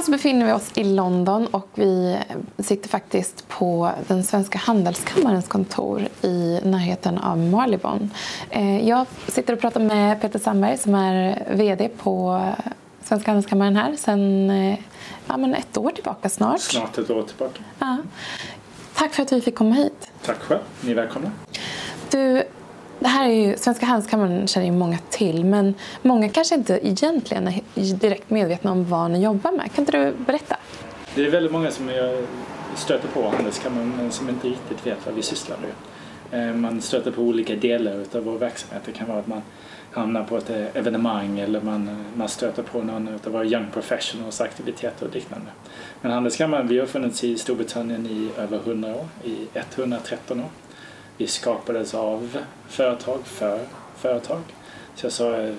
Idag så befinner vi oss i London och vi sitter faktiskt på den svenska handelskammarens kontor i närheten av Marylebone. Eh, jag sitter och pratar med Peter Sandberg som är VD på Svenska handelskammaren här sedan eh, ja, men ett år tillbaka snart. Snart ett år tillbaka. Ja. Tack för att vi fick komma hit. Tack själv. Ni är välkomna. Du, det här är ju, Svenska handelskammaren känner ju många till men många kanske inte egentligen är direkt medvetna om vad ni jobbar med. Kan inte du berätta? Det är väldigt många som jag stöter på handelskammaren men som inte riktigt vet vad vi sysslar med. Eh, man stöter på olika delar av vår verksamhet. Det kan vara att man hamnar på ett eh, evenemang eller man, eh, man stöter på någon av våra young professionals aktiviteter och liknande. Men Handelskammaren vi har funnits i Storbritannien i över 100 år, i 113 år. Vi skapades av företag för företag. Så jag sa eh,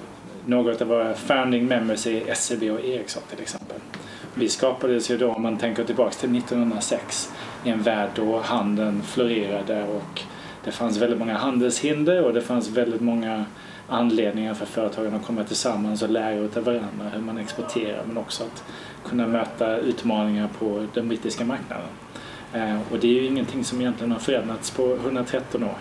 något av våra founding members är SEB och Ericsson till exempel. Vi skapades ju då, om man tänker tillbaks till 1906, i en värld då handeln florerade och det fanns väldigt många handelshinder och det fanns väldigt många anledningar för företagen att komma tillsammans och lära av varandra hur man exporterar men också att kunna möta utmaningar på den brittiska marknaden. Eh, och det är ju ingenting som egentligen har förändrats på 113 år.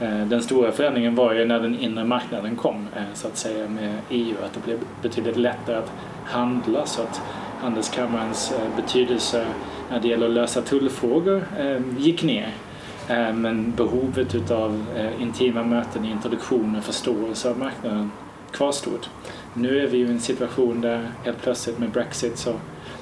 Eh, den stora förändringen var ju när den inre marknaden kom eh, så att säga med EU att det blev betydligt lättare att handla så att handelskammarens betydelse när det gäller att lösa tullfrågor gick ner. Men behovet utav intima möten, introduktioner, förståelse av marknaden kvarstod. Nu är vi ju i en situation där helt plötsligt med Brexit så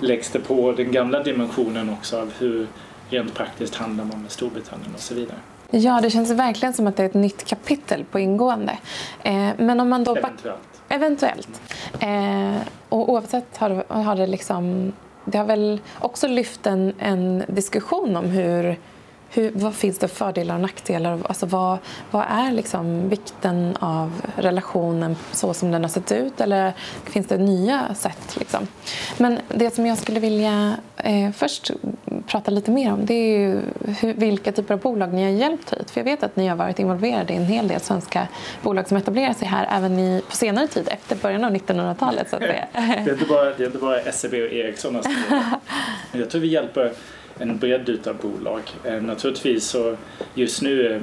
läggs det på den gamla dimensionen också av hur rent praktiskt handlar man med Storbritannien och så vidare. Ja, det känns verkligen som att det är ett nytt kapitel på ingående. Eh, men om man då... Eventuellt. Eventuellt. Eh, och oavsett har, har det liksom... Det har väl också lyft en, en diskussion om hur hur, vad finns det för fördelar och nackdelar? Alltså vad, vad är liksom vikten av relationen så som den har sett ut? Eller finns det nya sätt? Liksom? Men det som jag skulle vilja eh, först prata lite mer om det är ju hur, vilka typer av bolag ni har hjälpt hit. För jag vet att ni har varit involverade i en hel del svenska bolag som etablerar sig här även i, på senare tid, efter början av 1900-talet. Så att säga. det, är inte bara, det är inte bara SEB och Ericsson. Jag tror vi hjälper en bredd utav bolag. Eh, naturligtvis så just nu eh,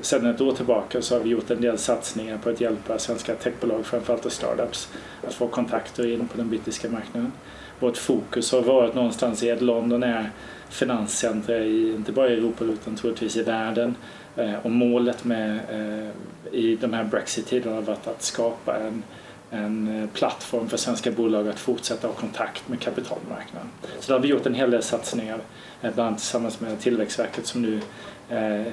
sedan ett år tillbaka så har vi gjort en del satsningar på att hjälpa svenska techbolag, framförallt och startups, att få kontakter in på den brittiska marknaden. Vårt fokus har varit någonstans i att London är finanscentra i, inte bara i Europa utan troligtvis i världen. Eh, och målet med eh, i de här Brexit-tiderna har varit att skapa en en eh, plattform för svenska bolag att fortsätta ha kontakt med kapitalmarknaden. Så där har vi gjort en hel del satsningar, bland annat tillsammans med Tillväxtverket som nu eh,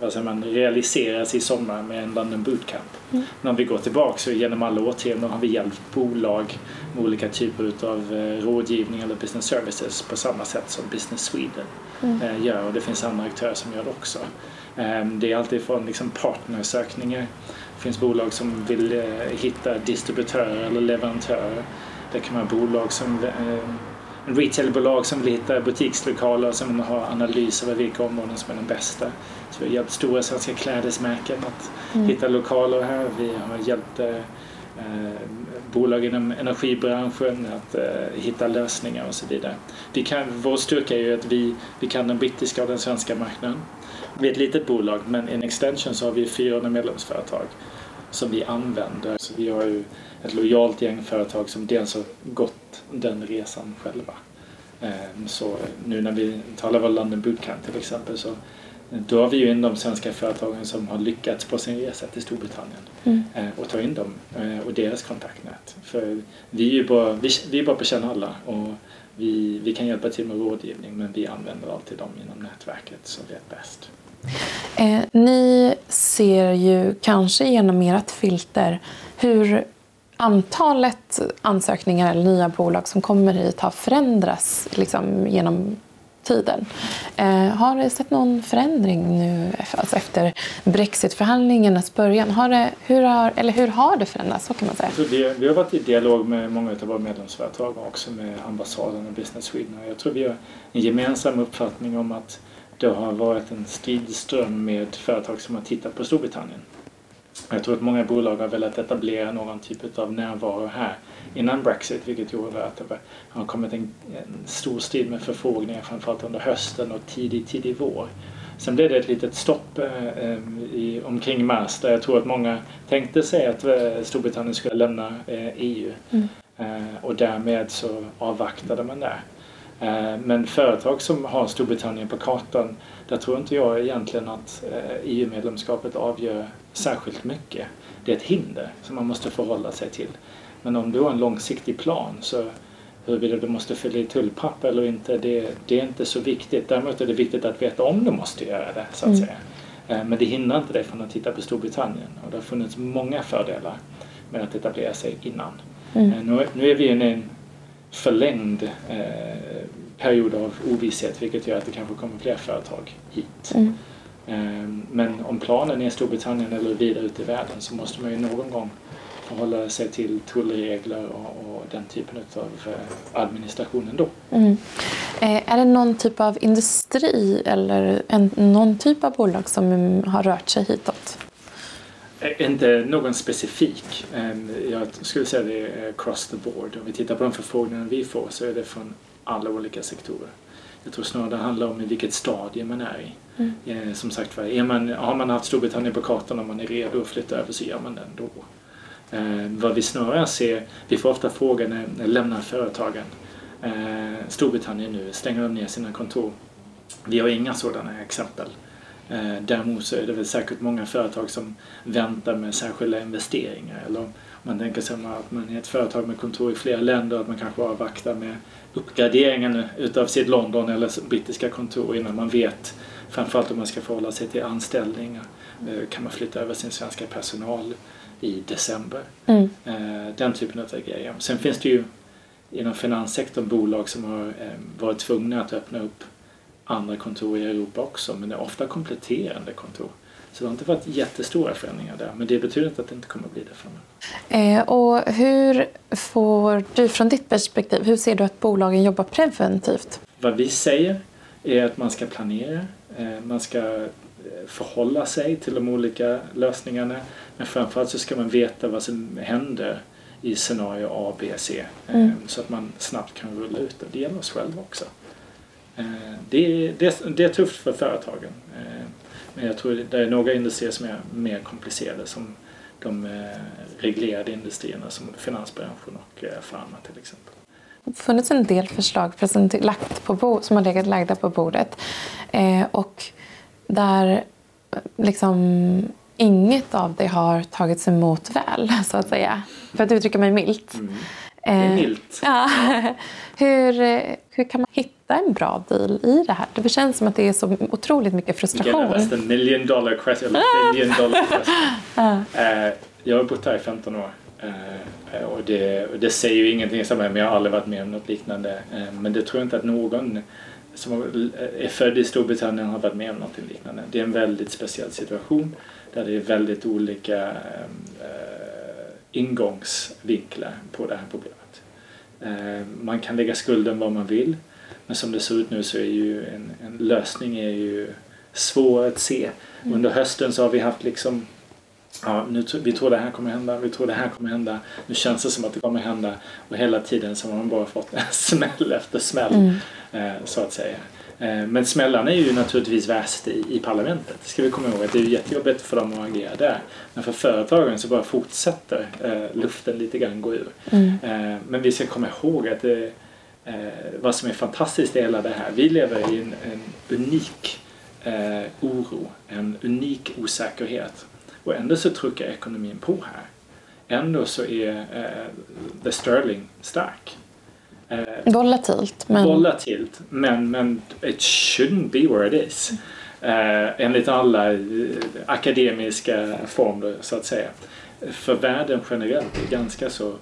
vad säger man, realiseras i sommar med en London Bootcamp. Mm. Men om vi går tillbaka så genom alla årtionden har vi hjälpt bolag med olika typer av eh, rådgivning eller business services på samma sätt som Business Sweden mm. eh, gör och det finns andra aktörer som gör det också. Eh, det är alltid från liksom partnersökningar det finns bolag som vill eh, hitta distributörer eller leverantörer. Det kan vara bolag som eh, retailbolag som vill hitta butikslokaler som har analyser av vilka områden som är de bästa. Så vi har hjälpt stora svenska klädesmärken att mm. hitta lokaler här. Vi har hjälpt eh, bolag inom energibranschen att eh, hitta lösningar och så vidare. Vi kan, vår styrka är ju att vi, vi kan den brittiska och den svenska marknaden. Vi är ett litet bolag men in extension så har vi 400 medlemsföretag som vi använder. Så vi har ju ett lojalt gäng företag som dels har gått den resan själva. Ehm, så nu när vi talar om London Bootcamp till exempel så då har vi ju in de svenska företagen som har lyckats på sin resa till Storbritannien mm. Eh, och ta in dem eh, och deras kontaktnät. För vi är ju bara, vi, vi är bara på känn alla och vi, vi kan hjälpa till med rådgivning men vi använder alltid dem inom nätverket som vet bäst. Eh, ni ser ju kanske genom ert filter hur antalet ansökningar eller nya bolag som kommer hit har förändrats liksom, genom tiden. Eh, har det sett någon förändring nu alltså efter brexitförhandlingarnas början? Har det, hur, har, eller hur har det förändrats? Så kan man säga. Vi, vi har varit i dialog med många av våra medlemsföretag och också med ambassaden och Business Sweden. Jag tror vi har en gemensam uppfattning om att det har varit en strid ström med företag som har tittat på Storbritannien. Jag tror att många bolag har velat etablera någon typ av närvaro här innan Brexit vilket gjorde att det har kommit en, en stor stil med förfrågningar framförallt under hösten och tidig, tidig vår. Sen blev det ett litet stopp eh, i, omkring mars där jag tror att många tänkte sig att eh, Storbritannien skulle lämna eh, EU. Mm. Eh, och därmed så avvaktade man där. Eh, men företag som har Storbritannien på kartan, där tror inte jag egentligen att EU-medlemskapet eh, e avgör särskilt mycket. Det är ett hinder som man måste förhålla sig till. Men om du har en långsiktig plan så huruvida du måste fylla i tullpapper eller inte, det, det, är inte så viktigt. Däremot är det viktigt att veta om du måste göra det, så att mm. säga. Men det hindrar inte dig från att titta på Storbritannien och det har funnits många fördelar med att etablera sig innan. Mm. Eh, nu, nu är vi i en förlängd eh, period av ovisshet vilket gör att det kanske kommer fler företag hit. Mm. Eh, men om planen är Storbritannien eller vidare ut i världen så måste man ju någon gång förhålla sig till tullregler och, och den typen av eh, administration ändå. Mm. Eh, är det någon typ av industri eller en, någon typ av bolag som har rört sig hitåt? Eh, inte någon specifik. Jag skulle säga det är across the board. Om vi tittar på de förfrågningar vi får så är det från alla olika sektorer. Jag tror snarare det handlar om i vilket stadie man är i. Mm. Eh, som sagt är man, har man haft Storbritannien på kartan och man är redo att flytta över så gör man det ändå. Eh, vad vi snarare ser, vi får ofta frågan när, när lämnar företagen eh, Storbritannien nu, stänger de ner sina kontor? Vi har inga sådana exempel. Eh, däremot så är det väl säkert många företag som väntar med särskilda investeringar. Eller om man tänker sig att man är ett företag med kontor i flera länder att man kanske avvaktar med uppgraderingen utav sitt London eller brittiska kontor innan man vet framförallt om man ska förhålla sig till anställningar. Eh, kan man flytta över sin svenska personal i december? Mm. Eh, den typen av grejer. Sen finns det ju inom finanssektorn bolag som har varit tvungna att öppna upp andra kontor i Europa också men det är ofta kompletterande kontor. Så det har inte varit jättestora förändringar där men det betyder inte att det inte kommer att bli det framöver. Eh, och hur får du från ditt perspektiv, hur ser du att bolagen jobbar preventivt? Vad vi säger är att man ska planera, eh, man ska eh, förhålla sig till de olika lösningarna men framförallt så ska man veta vad som händer i scenario A, B, C eh, mm. så att man snabbt kan rulla ut det. Det gäller oss själva också. Eh, det, det, det är tufft för företagen. Eh, men jag tror det är några industrier som är mer komplicerade som de eh, reglerade industrierna som finansbranschen och pharma till exempel. Det har funnits en del förslag lagt på bord, som har legat lagda på bordet och där liksom inget av det har tagits emot väl, så att säga. För att uttrycka mig milt. Mm. Det är milt. Ja. hur, hur kan man hitta hitta en bra deal i det här? Det känns som att det är så otroligt mycket frustration. Again, that's the million dollar question. Billion dollar question. uh, jag har bott här i 15 år. Uh, och det, det säger ju ingenting som men jag har aldrig varit med om något liknande. Uh, men det tror jag inte att någon som är född i Storbritannien har varit med om något liknande. Det är en väldigt speciell situation där det är väldigt olika ingångsvinklar på det här problemet. Man kan lägga skulden var man vill. Men som det ser ut nu så är ju en, en lösning är ju svår att se. Mm. Under hösten så har vi haft liksom Ja, nu, vi tror det här kommer hända, vi tror det här kommer hända. Nu känns det som att det kommer hända. Och hela tiden så har man bara fått smäll efter smäll. Mm. Eh, så att säga. Eh, men smällarna är ju naturligtvis värst i, i parlamentet. Det ska vi komma ihåg att det är jättejobbigt för dem att agera där. Men för företagen så bara fortsätter eh, luften lite grann gå ur. Mm. Eh, men vi ska komma ihåg att det eh, vad som är fantastiskt i hela det här. Vi lever i en, en unik eh, oro, en unik osäkerhet. Och ändå så trycker ekonomin på här. Ändå så är eh, the sterling stark. Eh, volatilt. Men... Volatilt, men, men it shouldn't be where it is. Eh, enligt alla eh, akademiska formler så att säga. För världen generellt är ganska så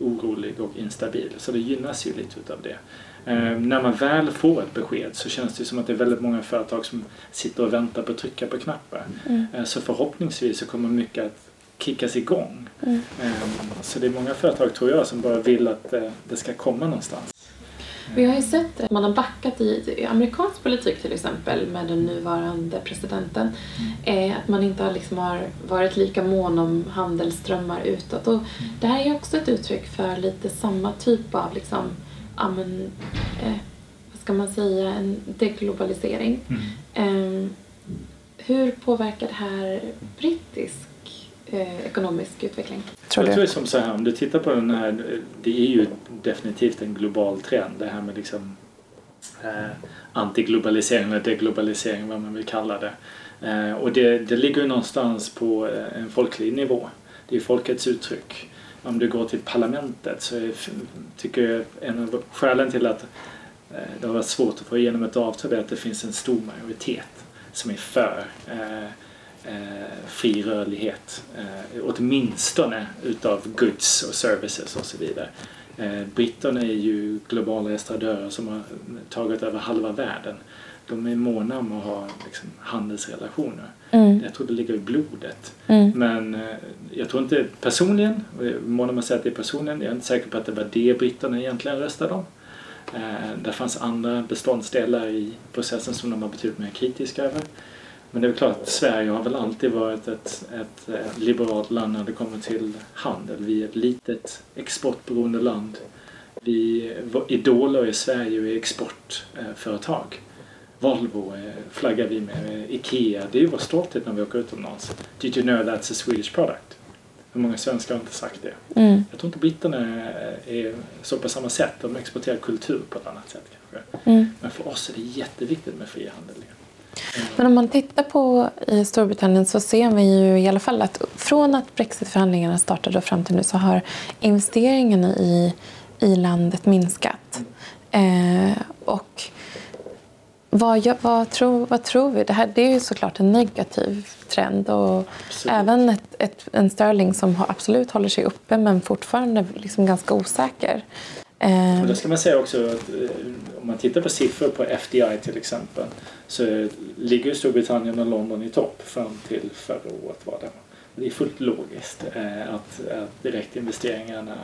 orolig och instabil. Så det gynnas ju lite utav det. Eh, när man väl får ett besked så känns det som att det är väldigt många företag som sitter och väntar på att trycka på knappar. Mm. Eh, så förhoppningsvis så kommer mycket att kickas igång. Mm. Eh, så det är många företag tror jag som bara vill att eh, det ska komma någonstans. Vi har ju sett att man har backat i, i amerikansk politik till exempel med den nuvarande presidenten. Mm. Eh, att man inte har, liksom har varit lika mån om handelsströmmar utåt. Och mm. det här är också ett uttryck för lite samma typ av liksom, ja, men, eh, vad ska man säga, en deglobalisering. Mm. Eh, hur påverkar det här brittisk eh, ekonomisk utveckling? Tror jag tror som så här, om du tittar på den här, det är ju definitivt en global trend det här med liksom eh, antiglobalisering eller deglobalisering, vad man vill kalla det. Eh, och det, det ligger ju någonstans på eh, en folklig nivå. Det är folkets uttryck. Om du går till parlamentet så är, tycker jag en av skälen till att eh, det har varit svårt att få igenom ett avtal är att det finns en stor majoritet som är för eh, eh, fri rörlighet. Eh, åtminstone utav goods och services och så vidare. Eh, britterna är ju globala estradörer som har tagit över halva världen. De är måna om att ha liksom, handelsrelationer. Mm. Jag tror det ligger i blodet. Mm. Men eh, jag tror inte personligen, måna om att säga att det är personligen, jag är inte säker på att det var det britterna egentligen röstade om. Eh, det fanns andra beståndsdelar i processen som de var betydligt mer kritiska över. Men det är klart att Sverige har väl alltid varit ett, ett eh, liberalt land när det kommer till handel. Vi är ett litet exportberoende land. Vi, idoler i Sverige är exportföretag. Volvo flaggar vi med, IKEA, det är ju vår stolthet när vi åker utomlands. Did you know that's a Swedish product? Hur många svenskar har inte sagt det? Mm. Jag tror inte britterna är så på samma sätt. De exporterar kultur på ett annat sätt kanske. Mm. Men för oss är det jätteviktigt med frihandel. Men om man tittar på i Storbritannien så ser vi ju i alla fall att från att brexitförhandlingarna startade och fram till nu så har investeringarna i, i landet minskat. Eh, och vad, vad, tror, vad tror vi? Det, här, det är ju såklart en negativ trend. Och även ett, ett, en sterling som absolut håller sig uppe men fortfarande liksom ganska osäker. Och då ska man säga också att eh, om man tittar på siffror på FDI till exempel så ligger Storbritannien och London i topp fram till förra året var det. Det är fullt logiskt eh, att, att direktinvesteringarna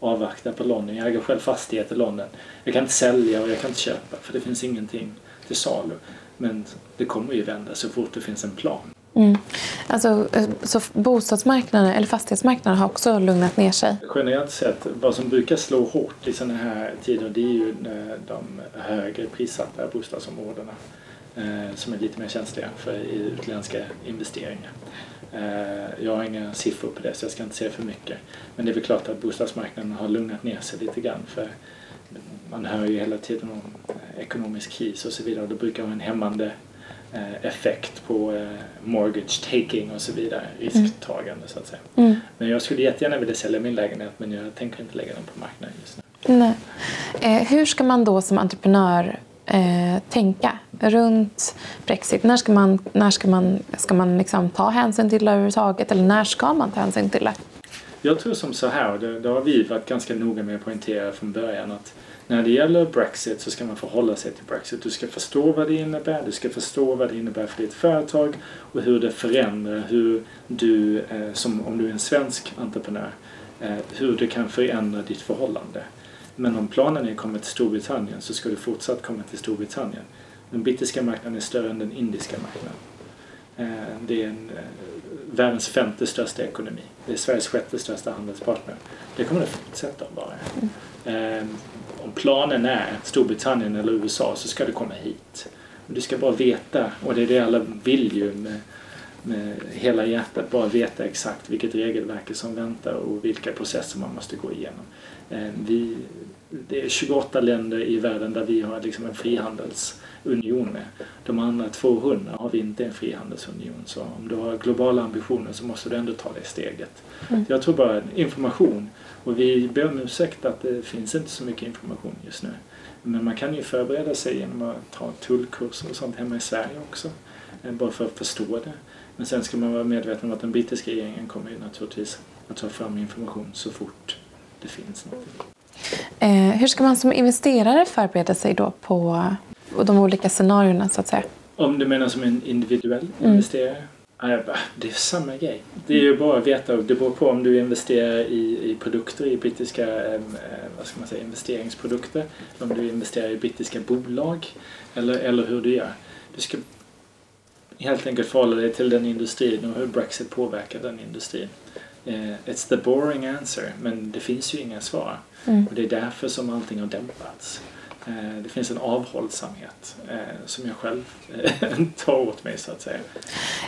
avvaktar på London. Jag äger själv fastighet i London. Jag kan inte sälja och jag kan inte köpa för det finns ingenting till salu. Men det kommer ju vända så fort det finns en plan. Mm. Alltså, eh, så bostadsmarknaden, eller fastighetsmarknaden har också lugnat ner sig? Generellt sett, vad som brukar slå hårt i sådana här tider det är ju de högre prissatta bostadsområdena eh, som är lite mer känsliga för utländska investeringar. Eh, jag har inga siffror på det så jag ska inte säga för mycket. Men det är väl klart att bostadsmarknaden har lugnat ner sig lite grann för man hör ju hela tiden om ekonomisk kris och så vidare och det brukar vara en hämmande effekt på eh, mortgage taking och så vidare, risktagande mm. så att säga. Mm. Men jag skulle jättegärna vilja sälja min lägenhet men jag tänker inte lägga den på marknaden just nu. Nej. Eh, hur ska man då som entreprenör eh, tänka runt Brexit? När ska man, när ska man, ska man liksom ta hänsyn till det överhuvudtaget eller när ska man ta hänsyn till det? Jag tror som så här, och det, det har vi varit ganska noga med att poängtera från början att när det gäller Brexit så ska man förhålla sig till Brexit. Du ska förstå vad det innebär, du ska förstå vad det innebär för ditt företag och hur det förändrar hur du, eh, som om du är en svensk entreprenör, eh, hur det kan förändra ditt förhållande. Men om planen är att komma till Storbritannien så ska du fortsatt komma till Storbritannien. Den brittiska marknaden är större än den indiska marknaden. Eh, det är en, världens femte största ekonomi. Det är Sveriges sjätte största handelspartner. Det kommer det fortsätta att vara. Om planen är Storbritannien eller USA så ska du komma hit. du ska bara veta, och det är det alla vill ju med, med hela hjärtat, bara veta exakt vilket regelverk som väntar och vilka processer man måste gå igenom. Eh, vi, det är 28 länder i världen där vi har liksom en frihandelsunion med. De andra 200 har vi inte en frihandelsunion. Så om du har globala ambitioner så måste du ändå ta det steget. Mm. Jag tror bara information och vi ber om ursäkt att det finns inte så mycket information just nu. Men man kan ju förbereda sig genom att ta tullkurser och sånt hemma i Sverige också. Eh, bara för att förstå det. Men sen ska man vara medveten om att den brittiska regeringen kommer ju naturligtvis att ta fram information så fort det finns något. Eh, hur ska man som investerare förbereda sig då på de olika scenarierna så att säga? Om du menar som en individuell mm. investerare? Det är samma grej. Det är ju bara att veta. Det beror på om du investerar i, i produkter, i brittiska eh, vad ska man säga, investeringsprodukter. Om du investerar i brittiska bolag eller, eller hur du gör. Du ska helt enkelt förhålla dig till den industrin och hur Brexit påverkar den industrin. Uh, it's the boring answer, men det finns ju inga svar. Mm. Och det är därför som allting har dämpats. Uh, det finns en avhållsamhet uh, som jag själv tar åt mig så att säga.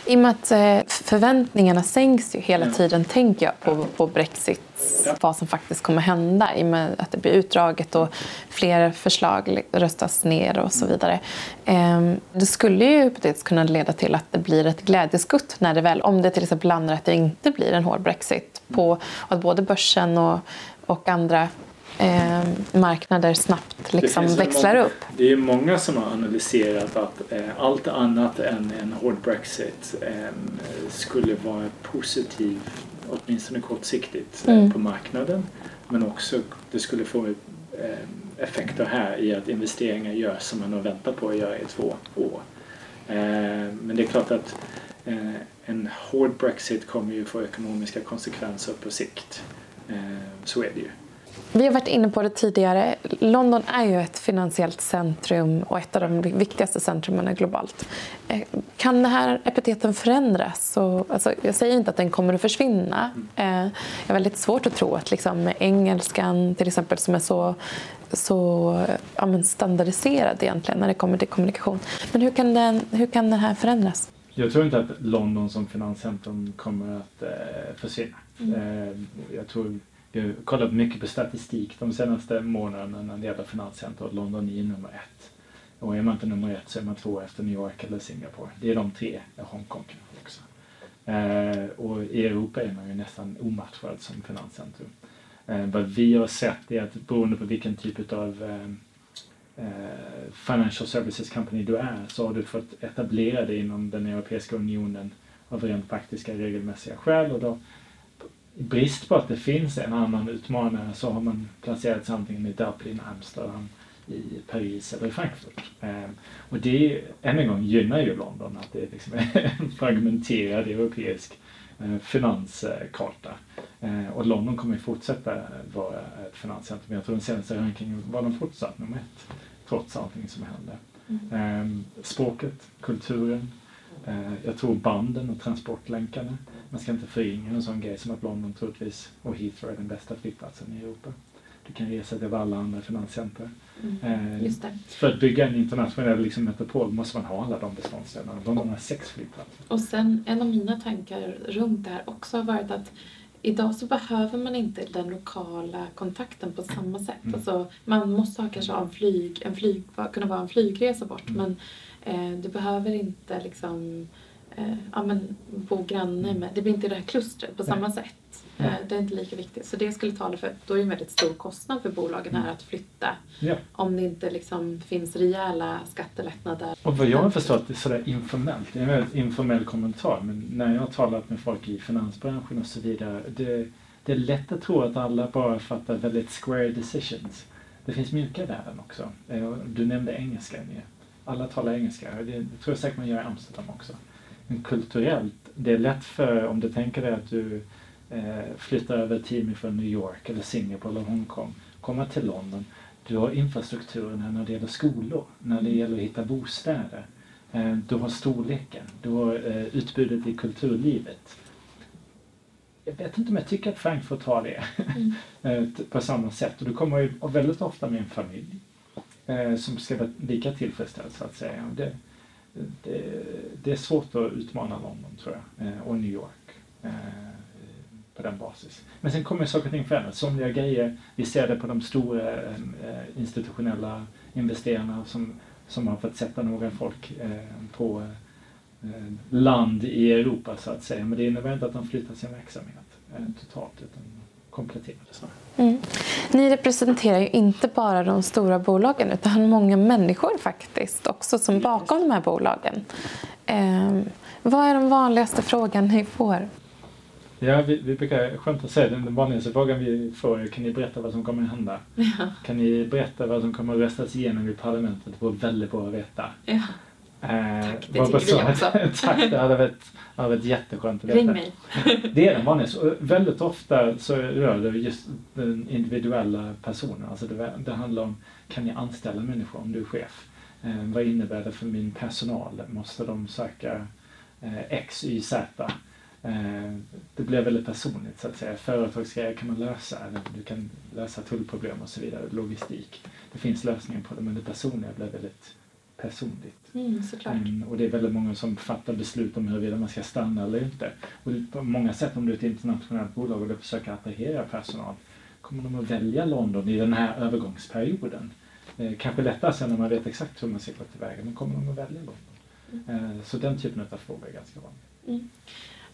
I och med att förväntningarna sänks ju hela tiden tänker jag på, på Brexit, ja. vad som faktiskt kommer hända i och med att det blir utdraget och fler förslag röstas ner och så vidare. Um, det skulle ju hypotetiskt kunna leda till att det blir ett glädjeskutt när det väl, om det till exempel landar att det inte blir en hård Brexit på att både börsen och, och andra eh, marknader snabbt liksom växlar många, upp. Det är många som har analyserat att eh, allt annat än en hård Brexit eh, skulle vara positiv, åtminstone kortsiktigt, eh, mm. på marknaden. Men också det skulle få eh, effekter här i att investeringar görs som man har väntat på att göra i två år. Eh, men det är klart att en hård Brexit kommer ju få ekonomiska konsekvenser på sikt. Så är det ju. Vi har varit inne på det tidigare. London är ju ett finansiellt centrum och ett av de viktigaste centrumen globalt. Eh, kan den här epiteten förändras? Så, alltså, jag säger inte att den kommer att försvinna. Eh, jag har väldigt svårt att tro att liksom, engelskan till exempel som är så, så ja, standardiserad egentligen när det kommer till kommunikation. Men hur kan den, hur kan den här förändras? Jag tror inte att London som finanscentrum kommer att eh, försvinna. Mm. Eh, jag tror jag har kollat mycket på statistik de senaste månaderna när det gäller finanscenter London är nummer ett. Och är man inte nummer ett så är man två efter New York eller Singapore. Det är de tre, Hongkong också. Eh, och i Europa är man ju nästan omatchad som finanscentrum. Eh, vad vi har sett är att beroende på vilken typ av eh, eh financial services company du är så har du fått etablera dig inom den Europeiska unionen av rent praktiska regelmässiga skäl och då i brist på att det finns en annan utmanare så har man placerats antingen i Dublin, Amsterdam, i Paris eller i Frankfurt. Eh, och det, än en gång, gynnar ju London att det är liksom en fragmenterad europeisk eh, finanskarta. Eh, och London kommer fortsätta vara ett finanscentrum. Jag tror den senaste rankingen var de fortsatt nummer ett, trots allting som hände. Mm. språket, kulturen, jag tror banden och transportlänkarna. Man ska inte förringa en sån grej som att London troligtvis och Heathrow är den bästa flygplatsen i Europa. Du kan resa till alla andra finanscenter. Mm, eh, för att bygga en internationell liksom, metropol måste man ha alla de beståndsdelarna. London har sex flygplatser. Och sen en av mina tankar runt det här också har varit att Idag så behöver man inte den lokala kontakten på samma sätt. Mm. Alltså, man måste ha kanske en flyg, en flyg, kunna vara en flygresa bort mm. men Eh, du behöver inte liksom, eh, ja, men, bo granne med, det blir inte det här klustret på samma sätt. Eh, det är inte lika viktigt. Så det skulle tala för, då är det en väldigt stor kostnad för bolagen här att flytta. Ja. Om det inte liksom finns rejäla skattelättnader. Och vad jag har förstått det är sådär informellt, det är en väldigt informell kommentar, men när jag har talat med folk i finansbranschen och så vidare, det, det är lätt att tro att alla bara fattar väldigt square decisions. Det finns mjuka värden också. Du nämnde engelskan ju alla talar engelska. Det, det tror jag säkert man gör i Amsterdam också. Men kulturellt, det är lätt för, om du tänker dig att du eh, flyttar över team från New York eller Singapore eller Hongkong, komma till London. Du har infrastrukturen här när det gäller skolor, när det gäller att hitta bostäder. Eh, du har storleken, du har eh, utbudet i kulturlivet. Jag vet inte om jag tycker att Frankfurt har det mm. Eh, på samma sätt. Och du kommer ju väldigt ofta med en familj eh, som ska vara lika tillfredsställd så att säga. Det, det, det, är svårt att utmana London tror jag, eh, och New York eh, på den basis. Men sen kommer saker och ting förändras. Somliga grejer, vi ser det på de stora eh, institutionella investerarna som, som har fått sätta några folk eh, på eh, land i Europa så att säga. Men det innebär inte att de flyttar sin verksamhet eh, totalt utan snarare. Mm. Ni representerar ju inte bara de stora bolagen utan många människor faktiskt också som bakom de här bolagen. Eh, vad är den vanligaste frågan ni får? Ja, vi, vi brukar skämt att säga den vanligaste frågan vi får är kan ni berätta vad som kommer att hända? Ja. Kan ni berätta vad som kommer att röstas igenom i parlamentet? Det vore väldigt bra att veta. Ja. Tack, det tycker vi också. tack, det hade varit, hade varit jätteskönt att veta. Ring mig. det är den vanligaste. Väldigt ofta så rör det just den individuella personen. Alltså det, det handlar om, kan jag anställa människor om du är chef? Eh, vad innebär det för min personal? Måste de söka eh, X, Y, Z? Eh, det blir väldigt personligt så att säga. Företagsgrejer kan man lösa. Du kan lösa tullproblem och så vidare. Logistik. Det finns lösningar på det men det personliga blir väldigt personligt. Mm, mm, och det är väldigt många som fattar beslut om huruvida man ska stanna eller inte. Och på många sätt om du är ett internationellt bolag och du försöker attrahera personal kommer de att välja London i den här övergångsperioden. Eh, kanske lättare sen när man vet exakt hur man ska gå tillväga, men kommer de att välja London? Mm. Eh, så den typen av frågor är ganska vanlig. Mm.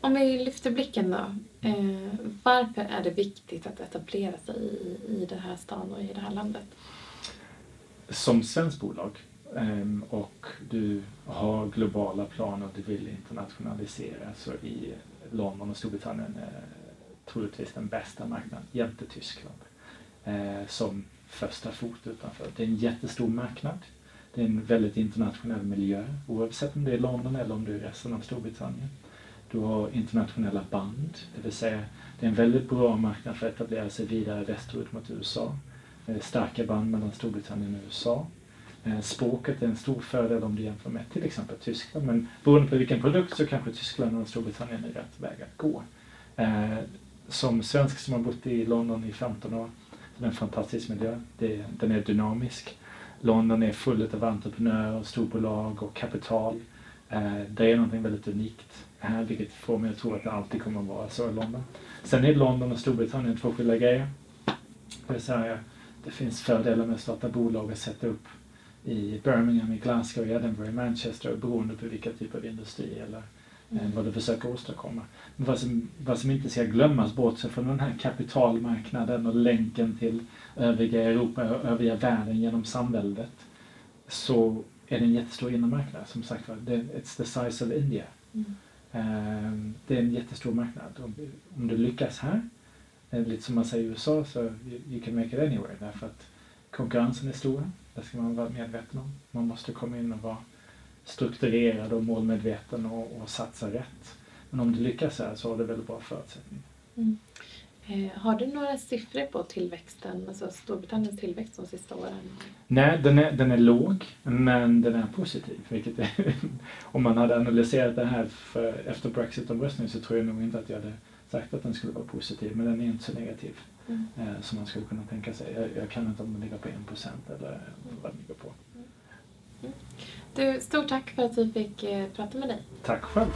Om vi lyfter blicken då. Eh, varför är det viktigt att etablera sig i, i den här stan och i det här landet? Som svenskt bolag Ehm, och du har globala planer och du vill internationalisera så i London och Storbritannien är troligtvis den bästa marknaden jämte Tyskland eh, som första fot utanför. Det är en jättestor marknad. Det är en väldigt internationell miljö oavsett om det är London eller om det är resten av Storbritannien. Du har internationella band, det vill säga det är en väldigt bra marknad för att etablera sig vidare västerut mot USA. Starka band mellan Storbritannien och USA. Eh, språket är en stor fördel om du jämför med till exempel Tyskland. Men beroende på vilken produkt så kanske Tyskland och Storbritannien är rätt väg att gå. Eh, som svensk som har bott i London i 15 år, det är en fantastisk miljö. Den är dynamisk. London är full av entreprenörer, storbolag och kapital. Eh, det är någonting väldigt unikt här, vilket får mig att tro att det alltid kommer att vara så i London. Sen är London och Storbritannien två skilda grejer. Det, säga, det finns fördelar med att starta bolag och sätta upp i Birmingham, i Glasgow, i Edinburgh, i Manchester beroende på vilka typ av industri eller eh, mm. vad du försöker åstadkomma. Men vad, som, vad som inte ska glömmas bort sig från den här kapitalmarknaden och länken till övriga Europa och övriga världen genom samväldet så är det en jättestor innermarknad. Som sagt var, it's the size of India. Mm. Um, det är en jättestor marknad. Om, om du lyckas här, eh, lite som man säger i USA, så you, you can make it anywhere därför att konkurrensen är stor. Det ska man vara medveten om. Man måste komma in och vara strukturerad och målmedveten och, och satsa rätt. Men om du lyckas här så har du väldigt bra förutsättningar. Mm. Eh, har du några siffror på tillväxten, alltså Storbritanniens tillväxt de sista åren? Nej, den är, den är låg, men den är positiv. Vilket är, om man hade analyserat det här för, efter Brexit-omröstningen så tror jag nog inte att jag hade sagt att den skulle vara positiv, men den är inte så negativ mm. eh, som man skulle kunna tänka sig. Jag, jag kan inte om den ligger på 1% eller vad den ligger på. Mm. Du, stort tack för att vi fick eh, prata med dig. Tack själv.